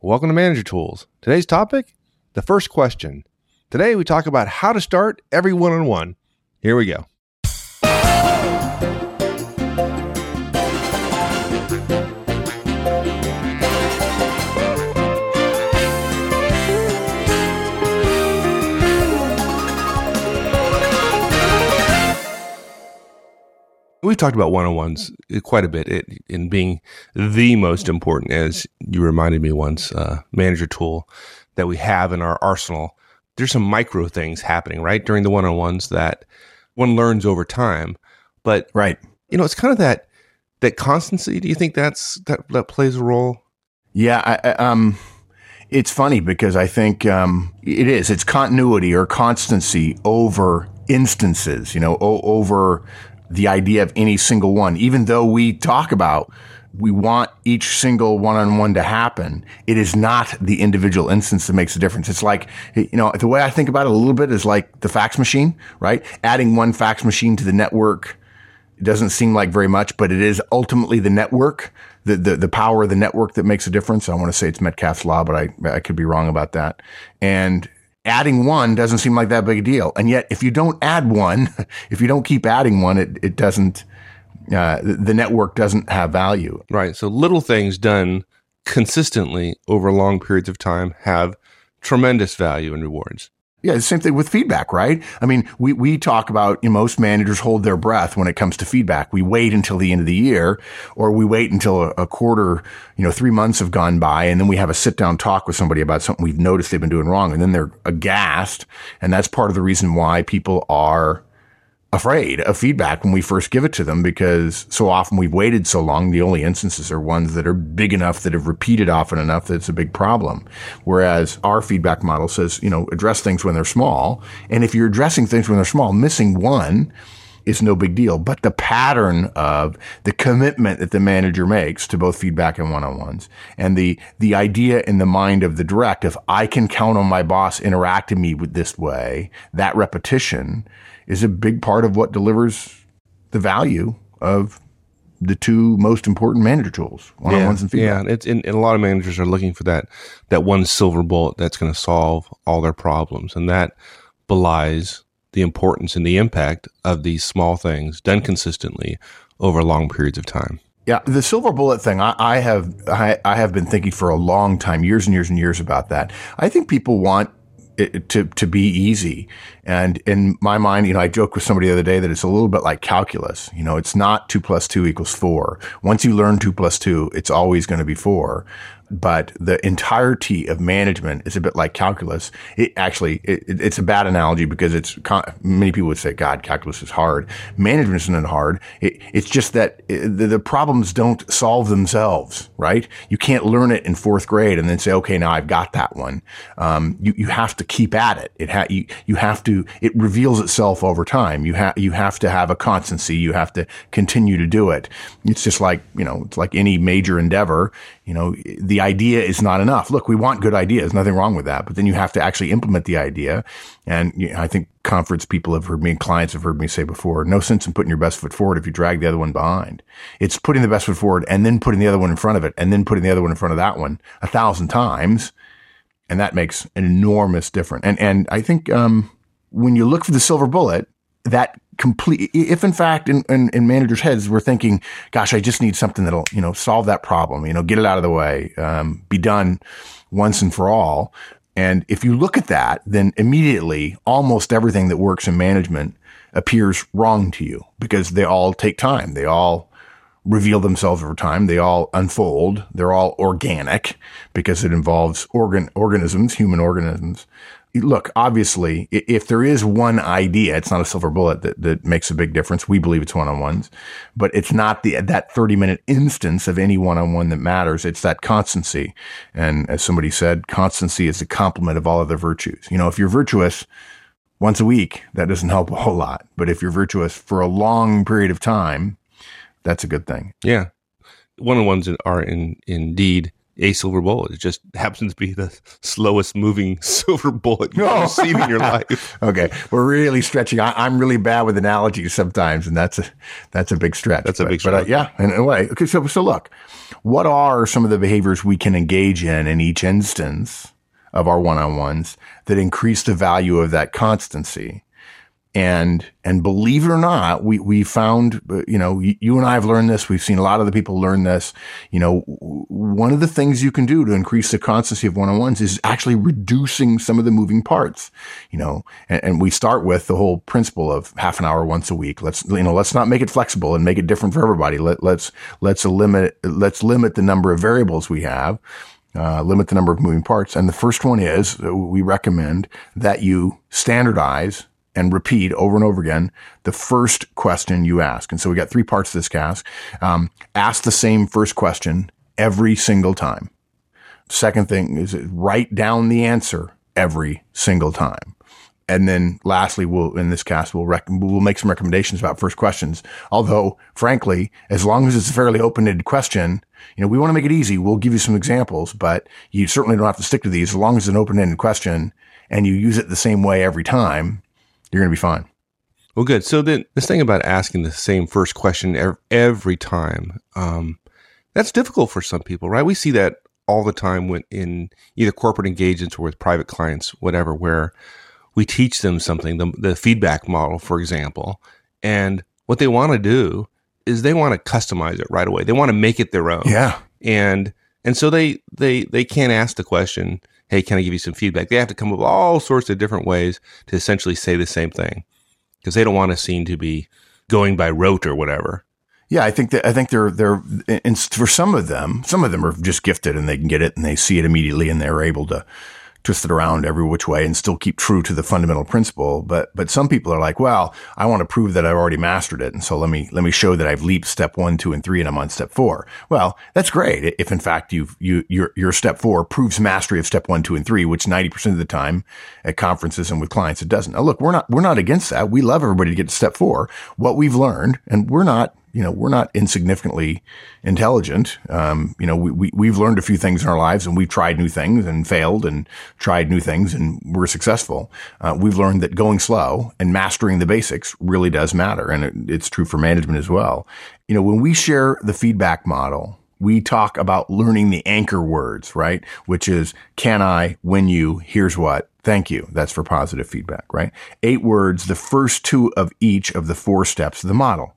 Welcome to Manager Tools. Today's topic the first question. Today we talk about how to start every one on one. Here we go. We've talked about one on ones quite a bit it, in being the most important, as you reminded me once, uh, manager tool that we have in our arsenal. There's some micro things happening, right, during the one on ones that one learns over time. But, right. you know, it's kind of that that constancy. Do you think that's that, that plays a role? Yeah. I, um, it's funny because I think um, it is. It's continuity or constancy over instances, you know, o- over the idea of any single one, even though we talk about we want each single one-on-one to happen. It is not the individual instance that makes a difference. It's like, you know, the way I think about it a little bit is like the fax machine, right? Adding one fax machine to the network doesn't seem like very much, but it is ultimately the network, the, the, the power of the network that makes a difference. I want to say it's Metcalfe's law, but I, I could be wrong about that. And adding one doesn't seem like that big a deal. And yet, if you don't add one, if you don't keep adding one, it, it doesn't, uh, the network doesn't have value. Right. So little things done consistently over long periods of time have tremendous value and rewards. Yeah, the same thing with feedback, right? I mean, we, we talk about, you know, most managers hold their breath when it comes to feedback. We wait until the end of the year or we wait until a, a quarter, you know, three months have gone by and then we have a sit down talk with somebody about something we've noticed they've been doing wrong and then they're aghast. And that's part of the reason why people are afraid of feedback when we first give it to them because so often we've waited so long. The only instances are ones that are big enough that have repeated often enough that it's a big problem. Whereas our feedback model says, you know, address things when they're small. And if you're addressing things when they're small, missing one is no big deal. But the pattern of the commitment that the manager makes to both feedback and one-on-ones and the, the idea in the mind of the direct, if I can count on my boss interacting me with this way, that repetition is a big part of what delivers the value of the two most important manager tools, one-on-ones yeah, and feedback. Yeah, it's and, and a lot of managers are looking for that that one silver bullet that's going to solve all their problems, and that belies the importance and the impact of these small things done consistently over long periods of time. Yeah, the silver bullet thing, I, I have I, I have been thinking for a long time, years and years and years about that. I think people want it to to be easy. And in my mind, you know, I joked with somebody the other day that it's a little bit like calculus. You know, it's not two plus two equals four. Once you learn two plus two, it's always going to be four but the entirety of management is a bit like calculus. It actually, it, it's a bad analogy because it's, many people would say, God, calculus is hard. Management isn't hard. It, it's just that the, the, problems don't solve themselves, right? You can't learn it in fourth grade and then say, okay, now I've got that one. Um, you, you have to keep at it. It ha- you, you have to, it reveals itself over time. You have, you have to have a constancy. You have to continue to do it. It's just like, you know, it's like any major endeavor, you know, the idea is not enough. Look, we want good ideas. Nothing wrong with that. But then you have to actually implement the idea. And you know, I think conference people have heard me and clients have heard me say before, no sense in putting your best foot forward if you drag the other one behind. It's putting the best foot forward and then putting the other one in front of it and then putting the other one in front of that one a thousand times. And that makes an enormous difference. And, and I think, um, when you look for the silver bullet, that complete if in fact in, in, in, managers heads we're thinking gosh i just need something that'll you know solve that problem you know get it out of the way um, be done once and for all. And if you look at that then immediately almost everything that works in management appears wrong to you because they all take time. They all reveal themselves over time. They all unfold. They're all organic because it involves organ organisms human organisms look, obviously, if there is one idea, it's not a silver bullet that, that makes a big difference. We believe it's one on ones, but it's not the, that 30 minute instance of any one on one that matters. It's that constancy. And as somebody said, constancy is the complement of all other virtues. You know, if you're virtuous once a week, that doesn't help a whole lot. But if you're virtuous for a long period of time, that's a good thing. Yeah. One on ones are in, indeed a silver bullet. It just happens to be the slowest moving silver bullet you've ever seen in your life. okay, we're really stretching. I, am really bad with analogies sometimes, and that's a that's a big stretch. That's a big stretch. But, uh, yeah, in a way. Okay, so so look, what are some of the behaviors we can engage in in each instance of our one-on-ones that increase the value of that constancy? And, and believe it or not, we, we found, uh, you know, you and I have learned this. We've seen a lot of the people learn this. You know, one of the things you can do to increase the constancy of one-on-ones is actually reducing some of the moving parts, you know, and, and we start with the whole principle of half an hour once a week. Let's, you know, let's not make it flexible and make it different for everybody. Let, let's, let's limit, let's limit the number of variables we have. Uh, limit the number of moving parts. And the first one is uh, we recommend that you standardize and repeat over and over again the first question you ask. And so we got three parts to this cast. Um, ask the same first question every single time. Second thing is write down the answer every single time. And then lastly, we'll, in this cast, we'll, rec- we'll make some recommendations about first questions. Although, frankly, as long as it's a fairly open-ended question, you know, we want to make it easy. We'll give you some examples, but you certainly don't have to stick to these as long as it's an open-ended question and you use it the same way every time you're going to be fine. Well, good. So then this thing about asking the same first question every time, um, that's difficult for some people, right? We see that all the time when in either corporate engagements or with private clients, whatever, where we teach them something, the, the feedback model, for example, and what they want to do is they want to customize it right away. They want to make it their own. Yeah. And and so they they they can't ask the question, hey, can I give you some feedback? They have to come up with all sorts of different ways to essentially say the same thing because they don't want a scene to be going by rote or whatever. Yeah, I think that I think they're they're and for some of them, some of them are just gifted and they can get it and they see it immediately and they're able to twist it around every which way and still keep true to the fundamental principle. But, but some people are like, well, I want to prove that I've already mastered it. And so let me, let me show that I've leaped step one, two, and three and I'm on step four. Well, that's great. If in fact you've, you, your, your step four proves mastery of step one, two, and three, which 90% of the time at conferences and with clients, it doesn't. Now look, we're not, we're not against that. We love everybody to get to step four. What we've learned, and we're not, you know, we're not insignificantly intelligent. Um, you know, we, we, have learned a few things in our lives and we've tried new things and failed and tried new things and we're successful. Uh, we've learned that going slow and mastering the basics really does matter. And it, it's true for management as well. You know, when we share the feedback model, we talk about learning the anchor words, right? Which is, can I, when you, here's what, thank you. That's for positive feedback, right? Eight words, the first two of each of the four steps of the model.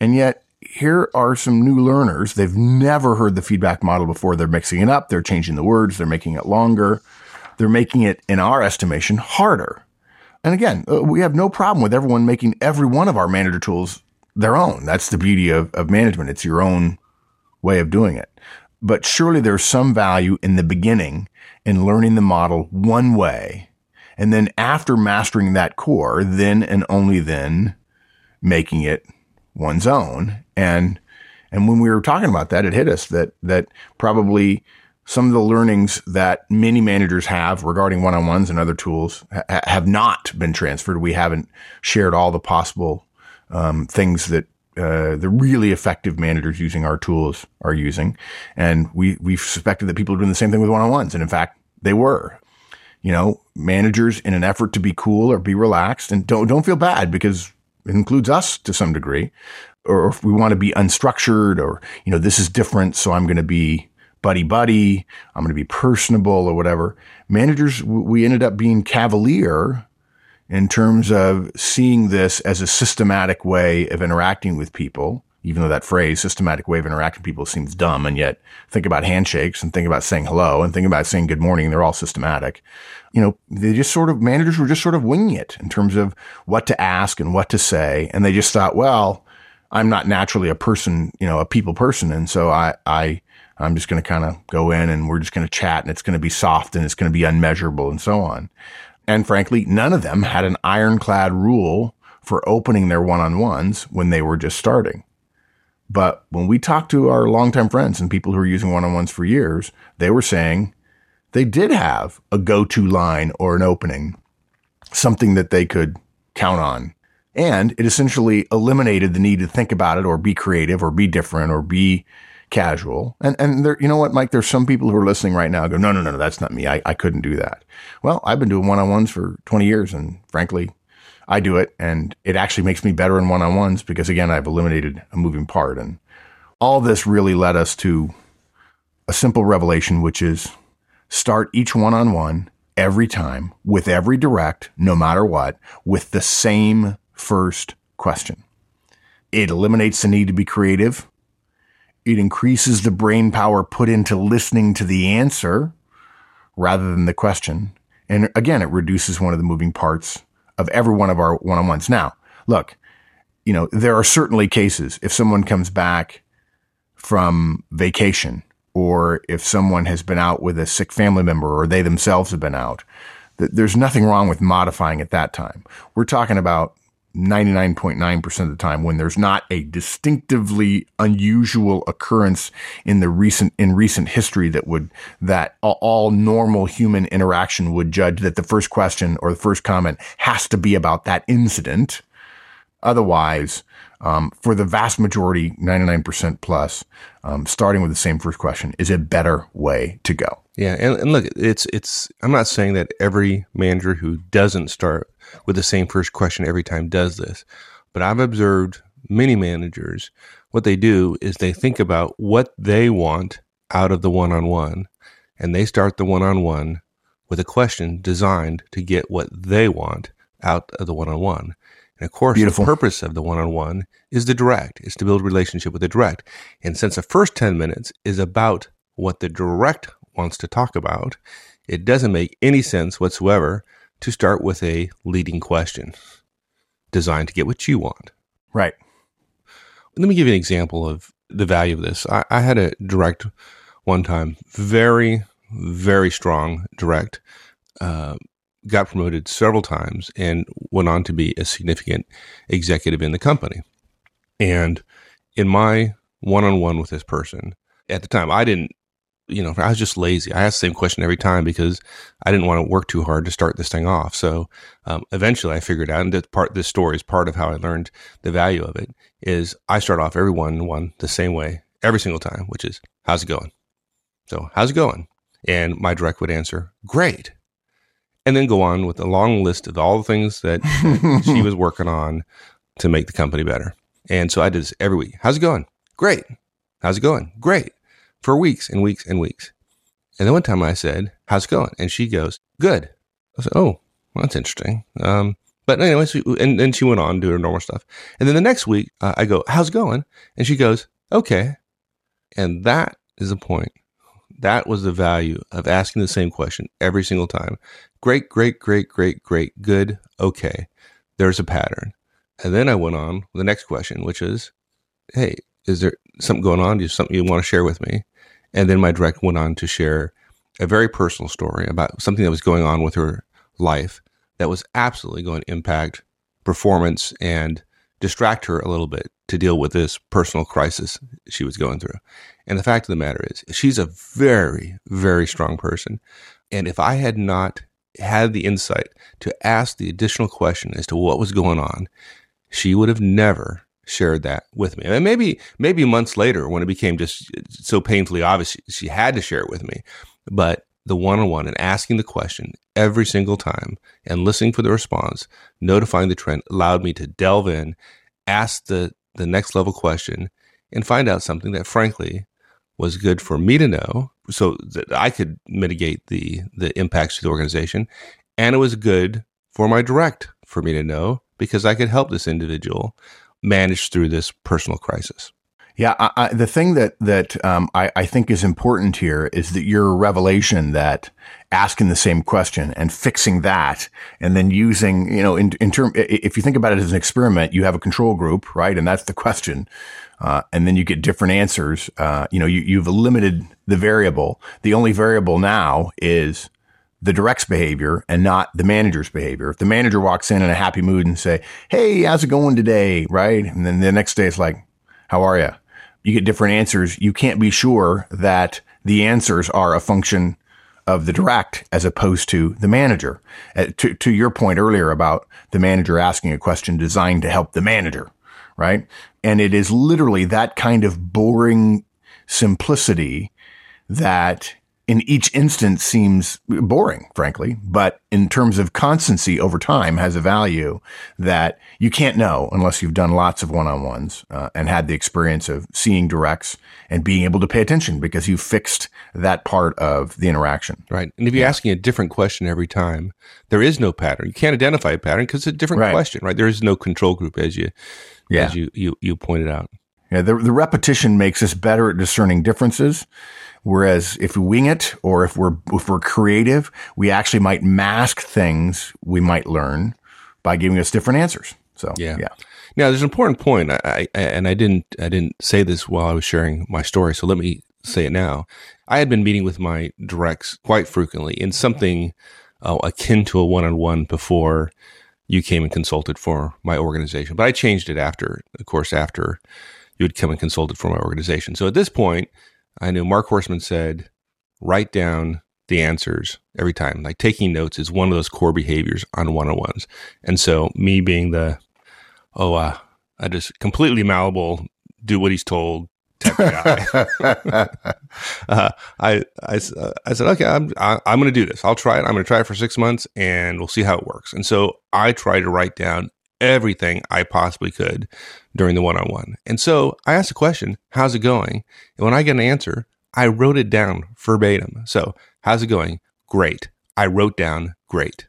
And yet here are some new learners. They've never heard the feedback model before. They're mixing it up. They're changing the words. They're making it longer. They're making it, in our estimation, harder. And again, uh, we have no problem with everyone making every one of our manager tools their own. That's the beauty of, of management. It's your own way of doing it. But surely there's some value in the beginning in learning the model one way. And then after mastering that core, then and only then making it one's own. And, and when we were talking about that, it hit us that, that probably some of the learnings that many managers have regarding one-on-ones and other tools ha- have not been transferred. We haven't shared all the possible um, things that uh, the really effective managers using our tools are using, and we we suspected that people are doing the same thing with one-on-ones, and in fact, they were. You know, managers in an effort to be cool or be relaxed, and don't don't feel bad because it includes us to some degree. Or if we want to be unstructured or, you know, this is different. So I'm going to be buddy buddy. I'm going to be personable or whatever. Managers, we ended up being cavalier in terms of seeing this as a systematic way of interacting with people even though that phrase, systematic way of interacting people seems dumb. And yet think about handshakes and think about saying hello and think about saying good morning. They're all systematic. You know, they just sort of, managers were just sort of winging it in terms of what to ask and what to say. And they just thought, well, I'm not naturally a person, you know, a people person. And so I, I, I'm just going to kind of go in and we're just going to chat and it's going to be soft and it's going to be unmeasurable and so on. And frankly, none of them had an ironclad rule for opening their one-on-ones when they were just starting. But when we talked to our longtime friends and people who were using one on ones for years, they were saying they did have a go to line or an opening, something that they could count on. And it essentially eliminated the need to think about it or be creative or be different or be, casual. And, and there, you know what, Mike, there's some people who are listening right now go, no, no, no, no, that's not me. I, I couldn't do that. Well, I've been doing one-on-ones for 20 years and frankly, I do it and it actually makes me better in one-on-ones because again, I've eliminated a moving part and all this really led us to a simple revelation, which is start each one-on-one every time with every direct, no matter what, with the same first question. It eliminates the need to be creative. It increases the brain power put into listening to the answer rather than the question. And again, it reduces one of the moving parts of every one of our one on ones. Now, look, you know, there are certainly cases if someone comes back from vacation or if someone has been out with a sick family member or they themselves have been out, there's nothing wrong with modifying at that time. We're talking about 99.9% of the time when there's not a distinctively unusual occurrence in the recent in recent history that would that all normal human interaction would judge that the first question or the first comment has to be about that incident otherwise um, for the vast majority, 99% plus, um, starting with the same first question is a better way to go. Yeah. And, and look, it's, it's, I'm not saying that every manager who doesn't start with the same first question every time does this, but I've observed many managers, what they do is they think about what they want out of the one on one and they start the one on one with a question designed to get what they want out of the one on one. And of course, Beautiful. the purpose of the one-on-one is the direct, is to build relationship with the direct. And since the first 10 minutes is about what the direct wants to talk about, it doesn't make any sense whatsoever to start with a leading question designed to get what you want. Right. Let me give you an example of the value of this. I, I had a direct one time, very, very strong direct. Uh, got promoted several times and went on to be a significant executive in the company. And in my one on one with this person, at the time, I didn't, you know, I was just lazy. I asked the same question every time because I didn't want to work too hard to start this thing off. So um, eventually I figured out, and that part, this story is part of how I learned the value of it, is I start off every one one the same way every single time, which is, how's it going? So, how's it going? And my direct would answer, great and then go on with a long list of all the things that she was working on to make the company better. And so I did this every week. How's it going? Great. How's it going? Great. For weeks and weeks and weeks. And then one time I said, How's it going? And she goes, Good. I said, Oh, well, that's interesting. Um, but anyways, and then she went on doing her normal stuff. And then the next week, uh, I go, How's it going? And she goes, Okay. And that is the point. That was the value of asking the same question every single time. Great, great, great, great, great, good, okay. There's a pattern. And then I went on with the next question, which is, hey, is there something going on? Is something you want to share with me? And then my direct went on to share a very personal story about something that was going on with her life that was absolutely going to impact performance and distract her a little bit to deal with this personal crisis she was going through. And the fact of the matter is, she's a very, very strong person. And if I had not had the insight to ask the additional question as to what was going on, she would have never shared that with me. And maybe, maybe months later when it became just uh, so painfully obvious, she had to share it with me. But the one on one and asking the question every single time and listening for the response, notifying the trend allowed me to delve in, ask the, the next level question and find out something that frankly was good for me to know so that I could mitigate the the impacts to the organization, and it was good for my direct for me to know because I could help this individual manage through this personal crisis. Yeah, I, I, the thing that that um, I, I, think is important here is that your revelation that asking the same question and fixing that, and then using you know in in term if you think about it as an experiment, you have a control group, right, and that's the question. Uh, and then you get different answers. Uh, you know, you, you've limited the variable. The only variable now is the direct's behavior and not the manager's behavior. If the manager walks in in a happy mood and say, "Hey, how's it going today?" right, and then the next day it's like, "How are you?" You get different answers. You can't be sure that the answers are a function of the direct as opposed to the manager. Uh, to, to your point earlier about the manager asking a question designed to help the manager, right? And it is literally that kind of boring simplicity that in each instance seems boring, frankly, but in terms of constancy over time has a value that you can't know unless you've done lots of one-on-ones uh, and had the experience of seeing directs and being able to pay attention because you fixed that part of the interaction. Right. And if you're yeah. asking a different question every time, there is no pattern. You can't identify a pattern because it's a different right. question, right? There is no control group as you, yeah. as you, you, you pointed out. Yeah. The, the repetition makes us better at discerning differences Whereas if we wing it or if we're, if we're creative, we actually might mask things we might learn by giving us different answers. So, yeah. yeah. Now, there's an important point, I, I, and I didn't, I didn't say this while I was sharing my story. So let me say it now. I had been meeting with my directs quite frequently in something uh, akin to a one-on-one before you came and consulted for my organization. But I changed it after, of course, after you had come and consulted for my organization. So at this point, I know Mark Horstman said, write down the answers every time. Like taking notes is one of those core behaviors on one on ones. And so, me being the, oh, uh, I just completely malleable, do what he's told type guy. uh, I, I, uh, I said, okay, I'm, I, am i am going to do this. I'll try it. I'm going to try it for six months and we'll see how it works. And so I try to write down everything I possibly could during the one on one. And so I asked a question, how's it going? And when I get an answer, I wrote it down verbatim. So, how's it going? Great. I wrote down great.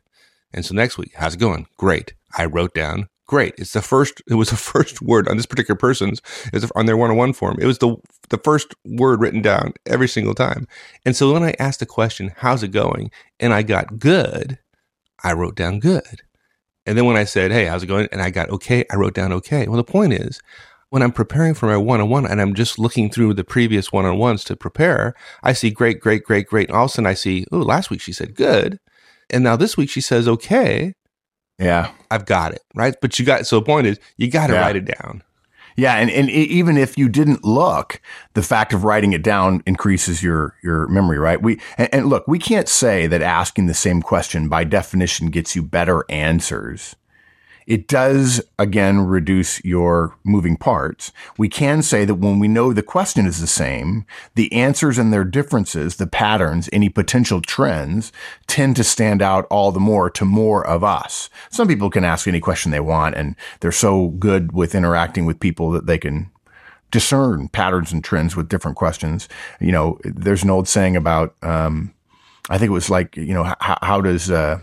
And so next week, how's it going? Great. I wrote down great. It's the first, it was the first word on this particular person's, was on their one on one form. It was the, the first word written down every single time. And so when I asked the question, how's it going? And I got good, I wrote down good. And then when I said, Hey, how's it going? And I got okay, I wrote down okay. Well, the point is, when I'm preparing for my one on one and I'm just looking through the previous one on ones to prepare, I see great, great, great, great. And all of a sudden I see, oh, last week she said good. And now this week she says okay. Yeah. I've got it. Right. But you got, so the point is, you got to yeah. write it down. Yeah, and, and even if you didn't look, the fact of writing it down increases your your memory, right? We and, and look, we can't say that asking the same question by definition gets you better answers. It does again reduce your moving parts. We can say that when we know the question is the same, the answers and their differences, the patterns, any potential trends tend to stand out all the more to more of us. Some people can ask any question they want and they're so good with interacting with people that they can discern patterns and trends with different questions. You know, there's an old saying about, um, I think it was like, you know, how, how does, uh,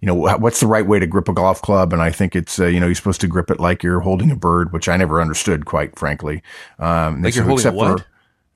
you know, what's the right way to grip a golf club? And I think it's, uh, you know, you're supposed to grip it like you're holding a bird, which I never understood, quite frankly. Um, like you're holding a what? For,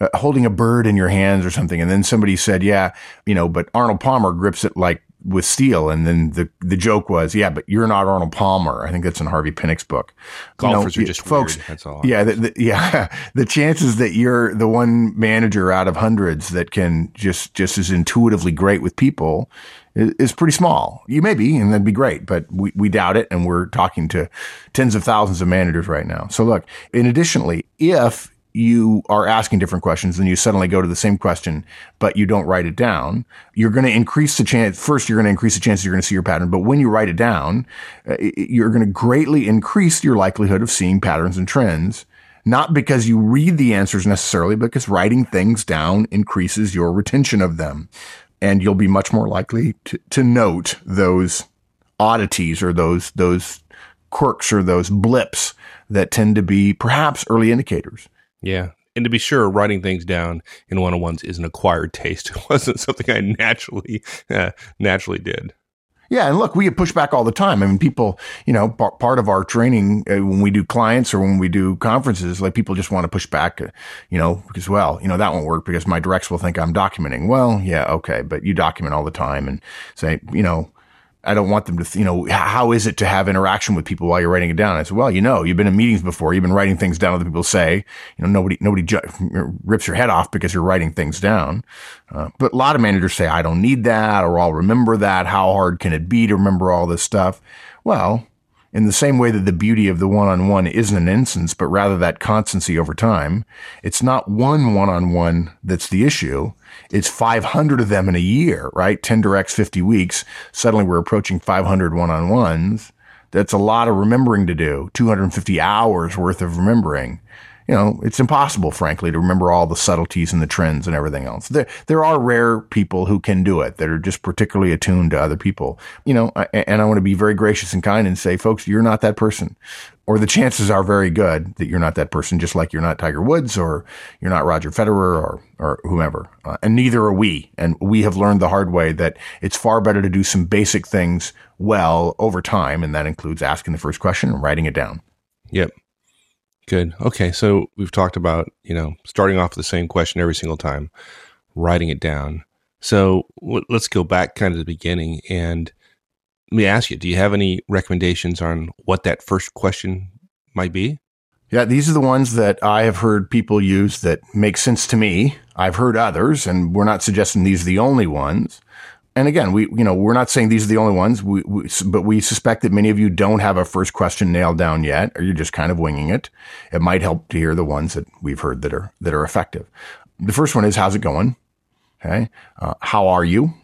uh, holding a bird in your hands or something. And then somebody said, yeah, you know, but Arnold Palmer grips it like with steel. And then the, the joke was, yeah, but you're not Arnold Palmer. I think that's in Harvey Penick's book. Golfers you know, are just folks. Weird. That's all. Yeah. The, the, yeah. The chances that you're the one manager out of hundreds that can just, just as intuitively great with people is pretty small. You may be, and that'd be great, but we, we doubt it. And we're talking to tens of thousands of managers right now. So look, and additionally, if you are asking different questions and you suddenly go to the same question, but you don't write it down, you're going to increase the chance. First, you're going to increase the chances you're going to see your pattern. But when you write it down, uh, you're going to greatly increase your likelihood of seeing patterns and trends. Not because you read the answers necessarily, because writing things down increases your retention of them and you'll be much more likely to, to note those oddities or those, those quirks or those blips that tend to be perhaps early indicators. Yeah. And to be sure, writing things down in one on ones is an acquired taste. It wasn't something I naturally, uh, naturally did. Yeah, and look, we get pushback all the time. I mean, people, you know, p- part of our training uh, when we do clients or when we do conferences, like people just want to push back, uh, you know, because well, you know, that won't work because my directs will think I'm documenting. Well, yeah, okay, but you document all the time and say, you know, I don't want them to, you know, how is it to have interaction with people while you're writing it down? I said, well, you know, you've been in meetings before. You've been writing things down that people say. You know, nobody, nobody ju- rips your head off because you're writing things down. Uh, but a lot of managers say, I don't need that or I'll remember that. How hard can it be to remember all this stuff? Well, in the same way that the beauty of the one-on-one isn't an instance, but rather that constancy over time, it's not one one-on-one that's the issue. It's 500 of them in a year, right? 10 directs, 50 weeks. Suddenly we're approaching 500 one-on-ones. That's a lot of remembering to do. 250 hours worth of remembering. You know, it's impossible, frankly, to remember all the subtleties and the trends and everything else. There, there are rare people who can do it that are just particularly attuned to other people, you know, and I want to be very gracious and kind and say, folks, you're not that person or the chances are very good that you're not that person, just like you're not Tiger Woods or you're not Roger Federer or, or whomever. Uh, and neither are we. And we have learned the hard way that it's far better to do some basic things well over time. And that includes asking the first question and writing it down. Yep. Good. Okay. So we've talked about, you know, starting off with the same question every single time, writing it down. So w- let's go back kind of the beginning and let me ask you, do you have any recommendations on what that first question might be? Yeah, these are the ones that I have heard people use that make sense to me. I've heard others, and we're not suggesting these are the only ones. And again, we you know we're not saying these are the only ones, we, we, but we suspect that many of you don't have a first question nailed down yet, or you're just kind of winging it. It might help to hear the ones that we've heard that are that are effective. The first one is how's it going? Okay, uh, how are you?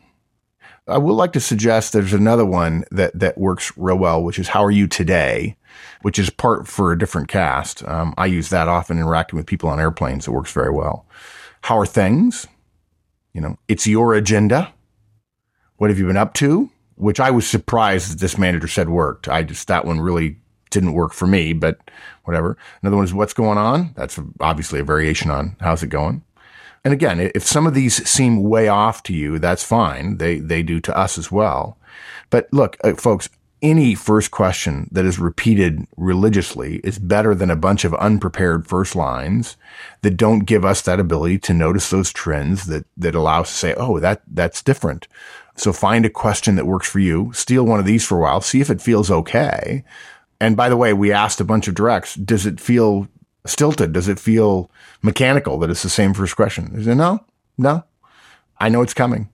I would like to suggest there's another one that, that works real well, which is how are you today, which is part for a different cast. Um, I use that often interacting with people on airplanes. It works very well. How are things? You know, it's your agenda. What have you been up to? Which I was surprised that this manager said worked. I just, that one really didn't work for me, but whatever. Another one is what's going on. That's obviously a variation on how's it going. And again, if some of these seem way off to you, that's fine. They, they do to us as well. But look, uh, folks, any first question that is repeated religiously is better than a bunch of unprepared first lines that don't give us that ability to notice those trends that, that allow us to say, oh, that, that's different. So find a question that works for you, steal one of these for a while, see if it feels okay. And by the way, we asked a bunch of directs, does it feel stilted? Does it feel mechanical that it's the same first question? Is it no, no? I know it's coming.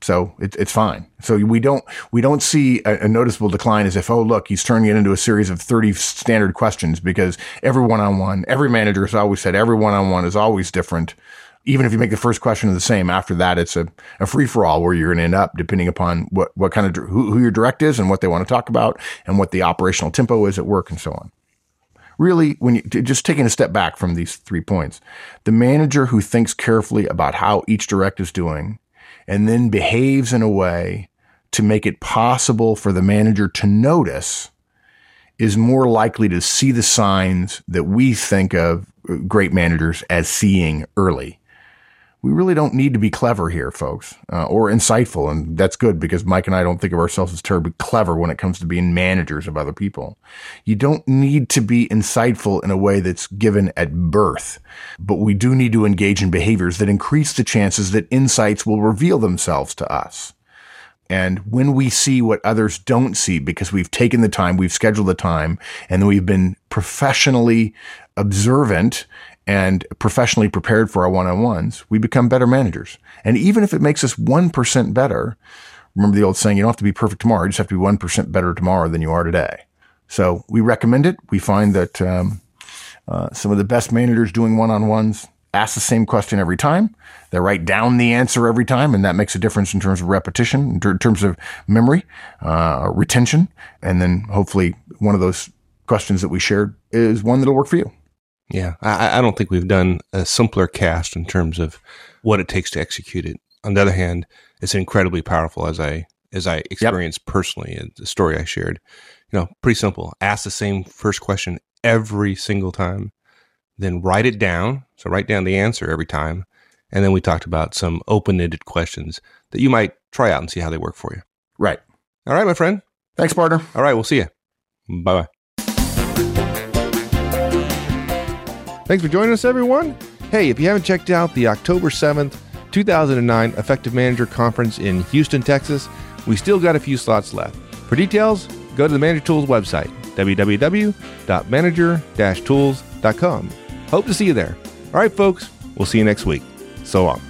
So it, it's fine. So we don't we don't see a, a, noticeable decline as if oh look he's turning it into a series of thirty standard questions because every one on one every manager has always said every one on one is always different. Even if you make the first question the same, after that it's a, a free for all where you're going to end up depending upon what what kind of who, who your direct is and what they want to talk about and what the operational tempo is at work and so on really, when you just taking a step back from these three points, the manager who thinks carefully about how each direct is doing and then behaves in a way to make it possible for the manager to notice is more likely to see the signs that we think of uh, great managers as seeing early we really don't need to be clever here, folks, uh, or insightful. And that's good because Mike and I don't think of ourselves as terribly clever when it comes to being managers of other people. You don't need to be insightful in a way that's given at birth, but we do need to engage in behaviors that increase the chances that insights will reveal themselves to us. And when we see what others don't see because we've taken the time, we've scheduled the time, and we've been professionally observant and professionally prepared for our one-on-ones, we become better managers. And even if it makes us 1% better, remember the old saying, you don't have to be perfect tomorrow. You just have to be 1% better tomorrow than you are today. So we recommend it. We find that um, uh, some of the best managers doing one-on-ones ask the same question every time. They write down the answer every time, and that makes a difference in terms of repetition, in terms of memory, uh, retention, and then hopefully one of those questions that we shared is one that'll work for you. Yeah, I, I don't think we've done a simpler cast in terms of what it takes to execute it. On the other hand, it's incredibly powerful as I as I experienced yep. personally the story I shared. You know, pretty simple. Ask the same first question every single time, then write it down. So write down the answer every time, and then we talked about some open-ended questions that you might try out and see how they work for you. Right. All right, my friend. Thanks, partner. All right, we'll see you. Bye bye. Thanks for joining us, everyone. Hey, if you haven't checked out the October 7th, 2009 Effective Manager Conference in Houston, Texas, we still got a few slots left. For details, go to the Manager Tools website, www.manager-tools.com. Hope to see you there. All right, folks, we'll see you next week. So long.